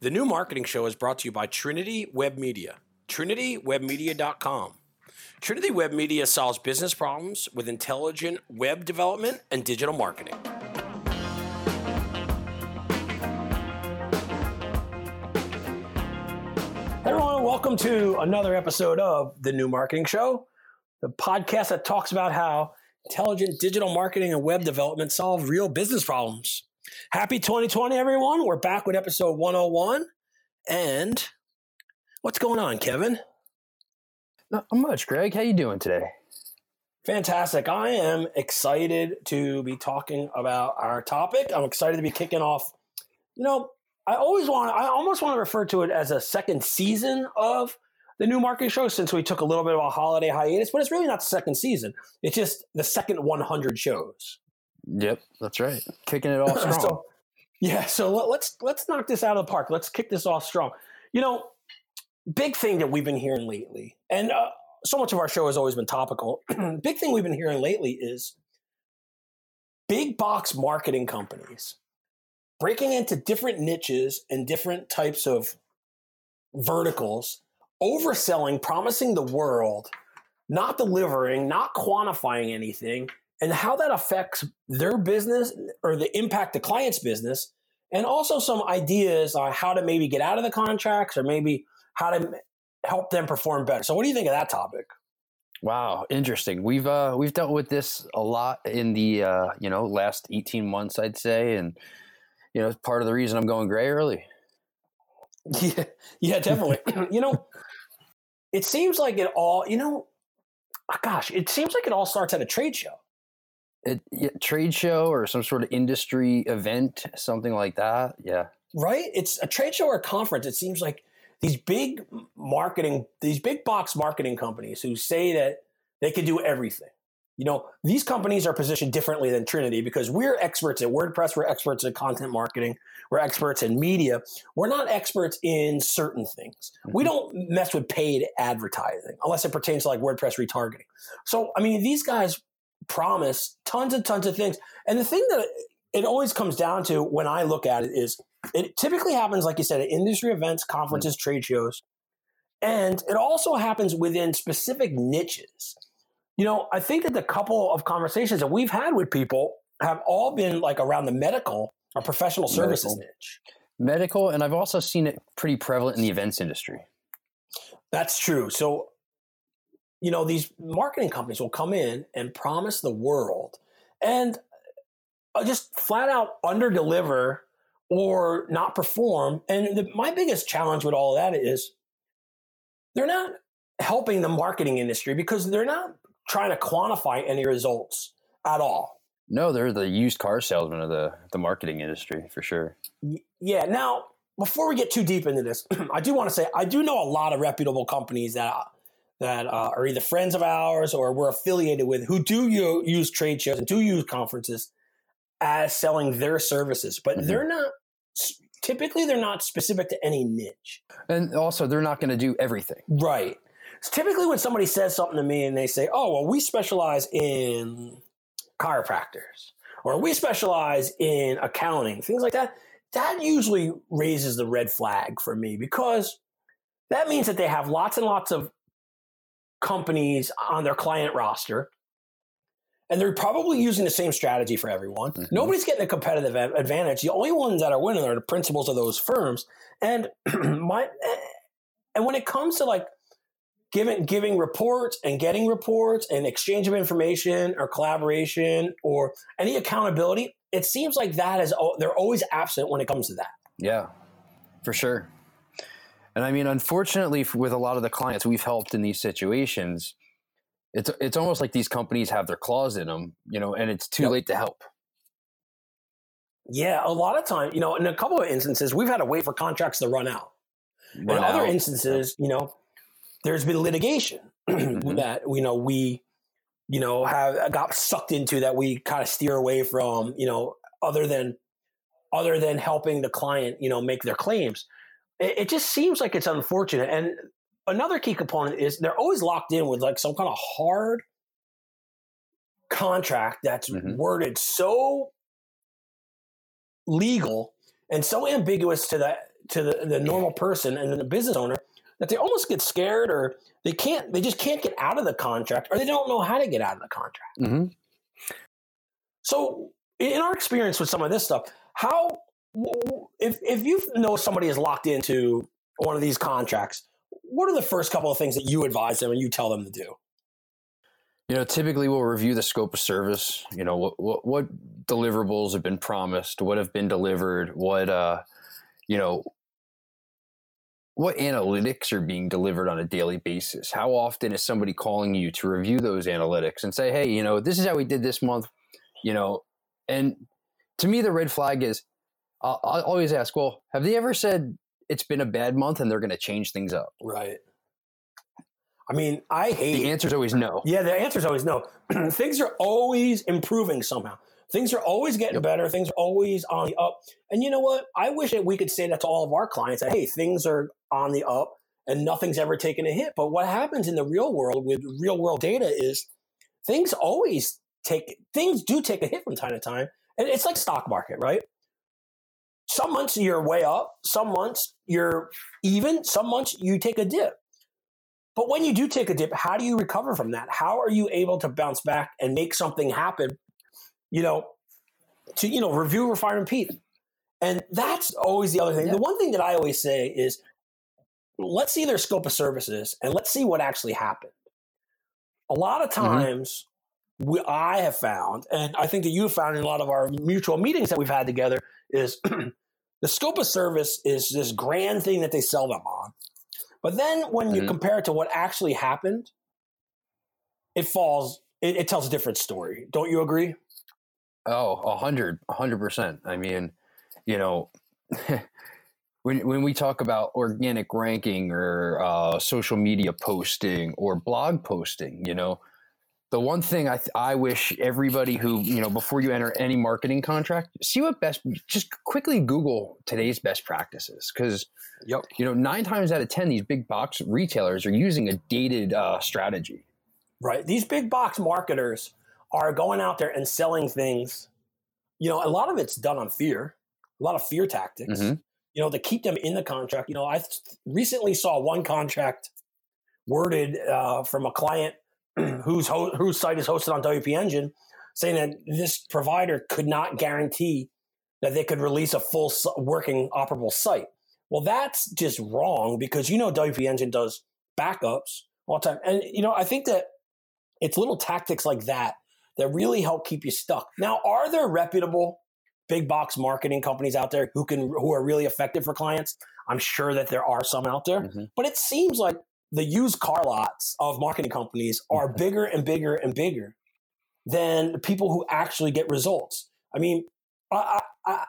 The new marketing show is brought to you by Trinity Web Media. TrinityWebMedia.com. Trinity Web Media solves business problems with intelligent web development and digital marketing. Hey everyone, welcome to another episode of The New Marketing Show, the podcast that talks about how intelligent digital marketing and web development solve real business problems. Happy 2020, everyone. We're back with episode 101. And what's going on, Kevin? Not much, Greg. How you doing today? Fantastic. I am excited to be talking about our topic. I'm excited to be kicking off. You know, I always want I almost want to refer to it as a second season of the new marketing show since we took a little bit of a holiday hiatus, but it's really not the second season. It's just the second 100 shows. Yep, that's right. Kicking it off strong. so, yeah, so let's let's knock this out of the park. Let's kick this off strong. You know, big thing that we've been hearing lately, and uh, so much of our show has always been topical. big thing we've been hearing lately is big box marketing companies breaking into different niches and different types of verticals, overselling, promising the world, not delivering, not quantifying anything, and how that affects their business or the impact the client's business, and also some ideas on how to maybe get out of the contracts or maybe how to help them perform better. So, what do you think of that topic? Wow, interesting. We've uh, we've dealt with this a lot in the uh, you know last eighteen months, I'd say, and you know part of the reason I'm going gray early. Yeah, yeah, definitely. you know, it seems like it all. You know, gosh, it seems like it all starts at a trade show a, a trade show or some sort of industry event, something like that. Yeah. Right? It's a trade show or a conference. It seems like these big marketing, these big box marketing companies who say that they can do everything. You know, these companies are positioned differently than Trinity because we're experts at WordPress, we're experts at content marketing, we're experts in media. We're not experts in certain things. We mm-hmm. don't mess with paid advertising unless it pertains to like WordPress retargeting. So, I mean, these guys promise tons and tons of things. And the thing that it always comes down to when I look at it is it typically happens, like you said, at industry events, conferences, mm-hmm. trade shows. And it also happens within specific niches. You know, I think that the couple of conversations that we've had with people have all been like around the medical or professional services medical. niche. Medical, and I've also seen it pretty prevalent in the events industry. That's true. So you know, these marketing companies will come in and promise the world and uh, just flat out under deliver or not perform. And the, my biggest challenge with all of that is they're not helping the marketing industry because they're not trying to quantify any results at all. No, they're the used car salesman of the, the marketing industry for sure. Yeah. Now, before we get too deep into this, I do want to say I do know a lot of reputable companies that that uh, are either friends of ours or we're affiliated with who do you, use trade shows and do use conferences as selling their services, but mm-hmm. they're not typically they're not specific to any niche. And also they're not going to do everything. Right. So typically when somebody says something to me and they say, "Oh, well we specialize in chiropractors or we specialize in accounting." Things like that. That usually raises the red flag for me because that means that they have lots and lots of companies on their client roster. And they're probably using the same strategy for everyone. Mm-hmm. Nobody's getting a competitive advantage. The only ones that are winning are the principals of those firms. And my and when it comes to like giving giving reports and getting reports and exchange of information or collaboration or any accountability, it seems like that is they're always absent when it comes to that. Yeah, for sure. And I mean, unfortunately, with a lot of the clients we've helped in these situations, it's it's almost like these companies have their claws in them, you know, and it's too yep. late to help. Yeah, a lot of time, you know, in a couple of instances, we've had to wait for contracts to run out. Run in out. other instances, you know, there's been litigation mm-hmm. that you know we, you know, have got sucked into that we kind of steer away from, you know, other than other than helping the client, you know, make their claims it, it just seems like it's unfortunate. And another key component is they're always locked in with like some kind of hard contract that's mm-hmm. worded so legal and so ambiguous to the to the, the normal person and the business owner that they almost get scared or they can't they just can't get out of the contract or they don't know how to get out of the contract. hmm So in our experience with some of this stuff, how if if you know somebody is locked into one of these contracts, what are the first couple of things that you advise them and you tell them to do? You know, typically we'll review the scope of service. You know, what what, what deliverables have been promised, what have been delivered, what uh, you know, what analytics are being delivered on a daily basis. How often is somebody calling you to review those analytics and say, hey, you know, this is how we did this month. You know, and to me, the red flag is I'll always ask, well, have they ever said it's been a bad month and they're going to change things up? Right. I mean, I hate The answer is always no. Yeah, the answer is always no. Things are always improving somehow. Things are always getting Yep. better. Things are always on the up. And you know what? I wish that we could say that to all of our clients that, hey, things are on the up and nothing's ever taken a hit. But what happens in the real world with real world data is things always take, things do take a hit from time to time. And it's like stock market, right? Some months you're way up, some months you're even, some months you take a dip. But when you do take a dip, how do you recover from that? How are you able to bounce back and make something happen? You know, to you know, review, refine, repeat. And that's always the other thing. Yeah. The one thing that I always say is let's see their scope of services and let's see what actually happened. A lot of Mhm. times we, I have found, and I think that you have found in a lot of our mutual meetings that we've had together, is the scope of service is this grand thing that they sell them on. But then when you Mhm. compare it to what actually happened, it falls, it, it tells a different story. Don't you agree? Oh, a hundred, a hundred percent. I mean, you know, when when we talk about organic ranking or uh, social media posting or blog posting, you know, the one thing I th- I wish everybody who you know before you enter any marketing contract, see what best. Just quickly Google today's best practices because Yep. you know nine times out of ten these big box retailers are using a dated uh, strategy. Right. These big box marketers are going out there and selling things. You know, a lot of it's done on fear, a lot of fear tactics. Mhm. You know, to keep them in the contract. You know, I th- recently saw one contract worded uh, from a client whose ho- whose site is hosted on WP Engine, saying that this provider could not guarantee that they could release a full working operable site. Well, that's just wrong because you know WP Engine does backups all the time, and you know I think that it's little tactics like that that really help keep you stuck. Now, are there reputable big box marketing companies out there who can who are really effective for clients? I'm sure that there are some out there, Mhm. but it seems like the used car lots of marketing companies are bigger and bigger and bigger than the people who actually get results. I mean, I, I, I,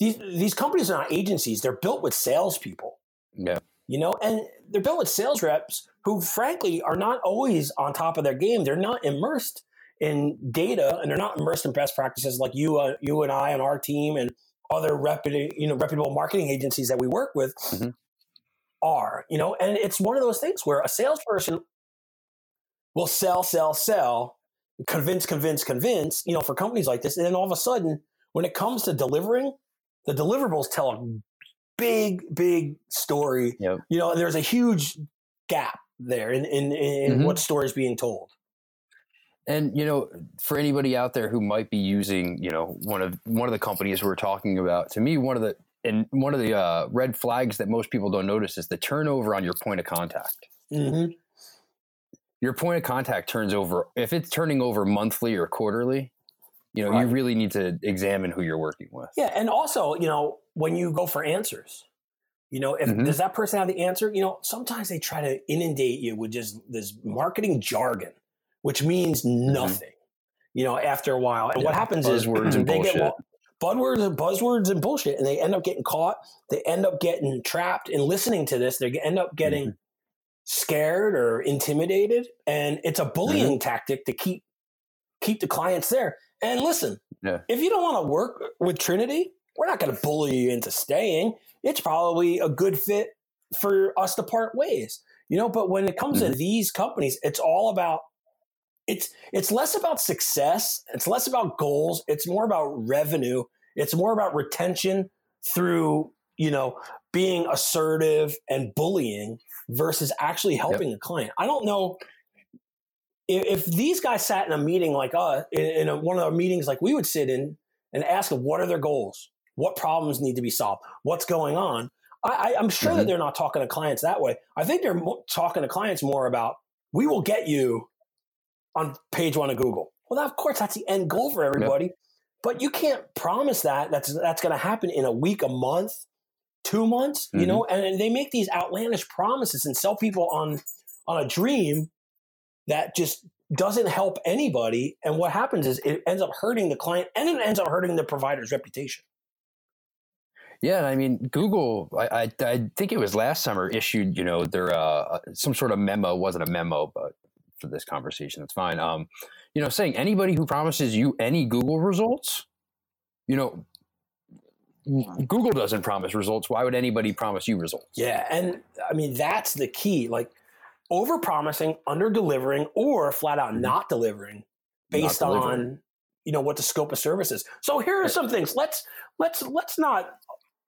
these these companies are not agencies; they're built with salespeople Yeah. you know, and they're built with sales reps who, frankly, are not always on top of their game. They're not immersed in data, and they're not immersed in best practices like you, uh, you and I, and our team, and other reputable, you know, reputable marketing agencies that we work with Mhm. Are. You know, and it's one of those things where a salesperson will sell, sell, sell, convince, convince, convince. You know, for companies like this, and then all of a sudden, when it comes to delivering, the deliverables tell a big, big story Yep. you know, there's a huge gap there in in, in Mhm. what story is being told. And you know, for anybody out there who might be using, you know, one of one of the companies we're talking about, to me, one of the and one of the uh, red flags that most people don't notice is the turnover on your point of contact. Mm-hmm. Your point of contact turns over if it's turning over monthly or quarterly. You know, you really need to examine who you're working with. Yeah, and also, you know, when you go for answers, you know, if Mhm. does that person have the answer? You know, sometimes they try to inundate you with just this marketing jargon, which means nothing. You know, after a while, and what Mm-hmm. Happens is words and they bullshit. wa- buzzwords and buzzwords and bullshit, and they end up getting caught. They end up getting trapped in listening to this. They end up getting Mm-hmm. scared or intimidated, and it's a bullying Mm-hmm. tactic to keep keep the clients there. And listen, Yeah. if you don't want to work with Trinity, we're not going to bully you into staying. It's probably a good fit for us to part ways, you know. But when it comes to these companies, it's all about it's it's less about success. It's less about goals. It's more about revenue. It's more about retention through you know, being assertive and bullying versus actually helping yep. a client. I don't know if, if, these guys sat in a meeting like us, in, in a, one of our meetings like we would sit in and ask them what are their goals, what problems need to be solved, what's going on. I, am sure mm-hmm. that they're not talking to clients that way. I think they're mo- talking to clients more about we will get you on page one of Google. Well, that, of course, that's the end goal for everybody. Yep. But you can't promise that that's that's going to happen in a week, a month, two months. Mm-hmm. You know, and they make these outlandish promises and sell people on on a dream that just doesn't help anybody. And what happens is it ends up hurting the client and it ends up hurting the provider's reputation. Yeah, I mean, Google. I, I, I think it was last summer issued, you know, their uh, some sort of memo. wasn't a memo, but for this conversation, it's fine. Um, you know, saying anybody who promises you any Google results, you know, Google doesn't promise results. Why would anybody promise you results? Yeah, and I mean that's the key. Like over promising, under delivering, or flat out mm-hmm. not delivering based not delivering. on you know what the scope of service is. So here are some things. Let's let's let's not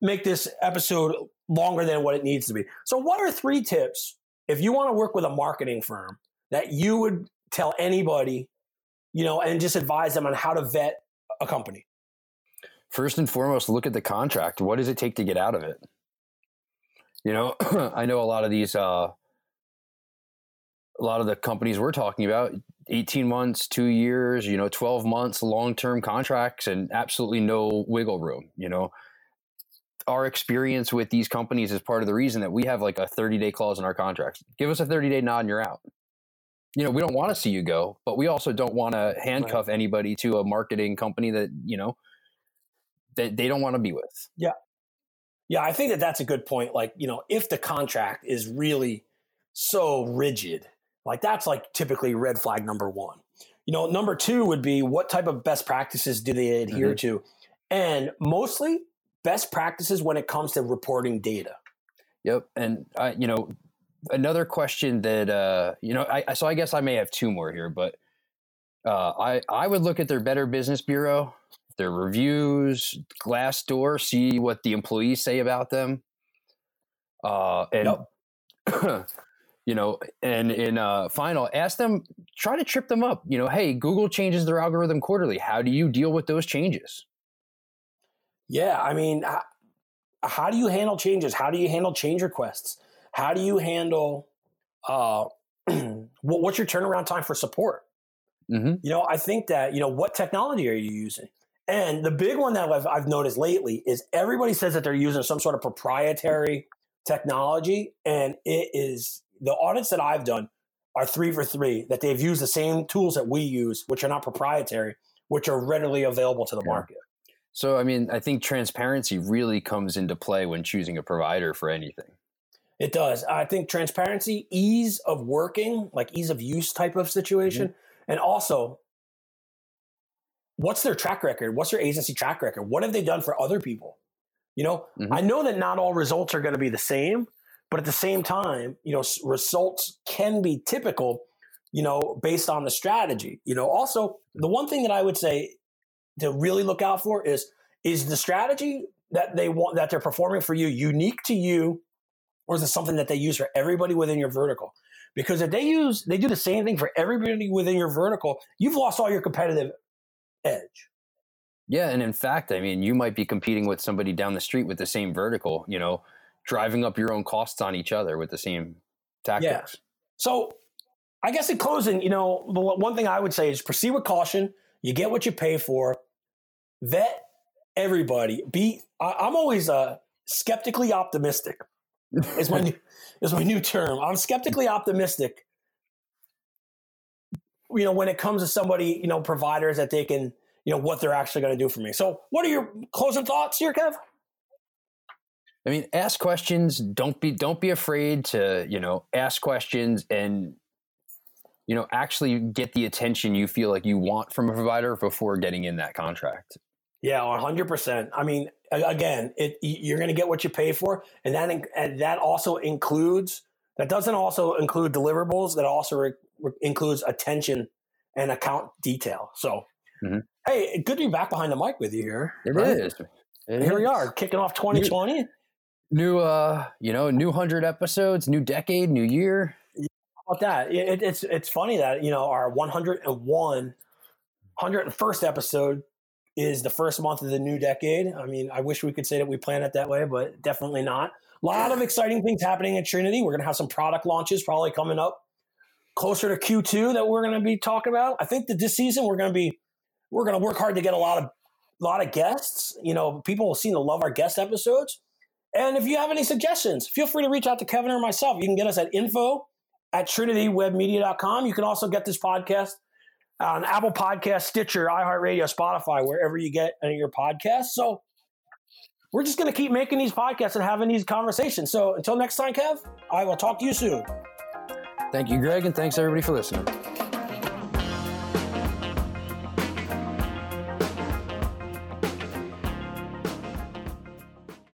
make this episode longer than what it needs to be. So what are three tips if you want to work with a marketing firm that you would tell anybody, you know, and just advise them on how to vet a company? First and foremost, look at the contract. What does it take to get out of it? You know, I know a lot of these uh, a lot of the companies we're talking about 18 months two years you know 12 months long-term contracts and absolutely no wiggle room you know our experience with these companies is part of the reason that we have like a 30 day clause in our contracts give us a 30 day nod and you're out you know we don't want to see you go but we also don't want to handcuff right. anybody to a marketing company that you know that they don't want to be with yeah yeah i think that that's a good point like you know if the contract is really so rigid like that's like typically red flag number one. You know, number two would be what type of best practices do they adhere mm-hmm. to? And mostly best practices when it comes to reporting data. Yep. And I, you know, another question that, uh, you know, I, so I guess I may have two more here, but uh, I, I would look at their Better Business Bureau, their reviews, Glassdoor, see what the employees say about them. Uh, and yep. you know, and in uh, final, ask them, try to trip them up. You know, hey, Google changes their algorithm quarterly. How do you deal with those changes? Yeah, I mean, how do you handle changes? How do you handle change requests? How do you handle uh, what's your turnaround time for support? Mm-hmm. You know, I think that you know what technology are you using? And the big one that I've, I've noticed lately is everybody says that they're using some sort of proprietary technology, and it is the audits that I've done are three for three that they've used the same tools that we use, which are not proprietary, which are readily available to the yeah. market. So, I mean, I think transparency really comes into play when choosing a provider for anything. It does. I think transparency, ease of working, like ease of use type of situation, mm-hmm. and also what's their track record? What's their agency track record? What have they done for other people? You know, mm-hmm. I know that not all results are going to be the same, but at the same time, you know, results can be typical, you know, based on the strategy. You know, also the one thing that I would say to really look out for is is the strategy that they want that they're performing for you unique to you, or is it something that they use for everybody within your vertical? Because if they use they do the same thing for everybody within your vertical, you've lost all your competitive edge. Yeah, and in fact, I mean, you might be competing with somebody down the street with the same vertical, you know, driving up your own costs on each other with the same tactics. Yeah. So I guess in closing, you know, the one thing I would say is proceed with caution. You get what you pay for. Vet everybody. Be I, am always uh, skeptically optimistic. Is my new, is my new term. I'm skeptically optimistic. You know, when it comes to somebody, you know, providers that they can, you know, what they're actually going to do for me. So, what are your closing thoughts here, Kev? I mean, ask questions. Don't be don't be afraid to you know ask questions and you know actually get the attention you feel like you want from a provider before getting in that contract. Yeah, one hundred percent. I mean, again, it you're going to get what you pay for, and that and that also includes that doesn't also include deliverables. That also re- re- includes attention and account detail. So, mm-hmm. hey, good to be back behind the mic with you here. It right? is. It here is. we are kicking off 2020. new, uh, you know, new hundred episodes, new decade, new year. How about that? It, it's it's funny that you know our 101, 101st episode is the first month of the new decade. I mean, I wish we could say that we plan it that way, but definitely not. A lot of exciting things happening at Trinity. We're going to have some product launches probably coming up closer to Q2 that we're going to be talking about. I think that this season we're going to be we're going to work hard to get a lot of a lot of guests. You know, people seem to love our guest episodes. And if you have any suggestions, feel free to reach out to Kevin or myself. You can get us at info at trinitywebmedia.com. You can also get this podcast on Apple Podcast, Stitcher, iHeartRadio, Spotify, wherever you get any of your podcasts. So we're just going to keep making these podcasts and having these conversations. So until next time, Kev, I will talk to you soon. Thank you, Greg, and thanks everybody for listening.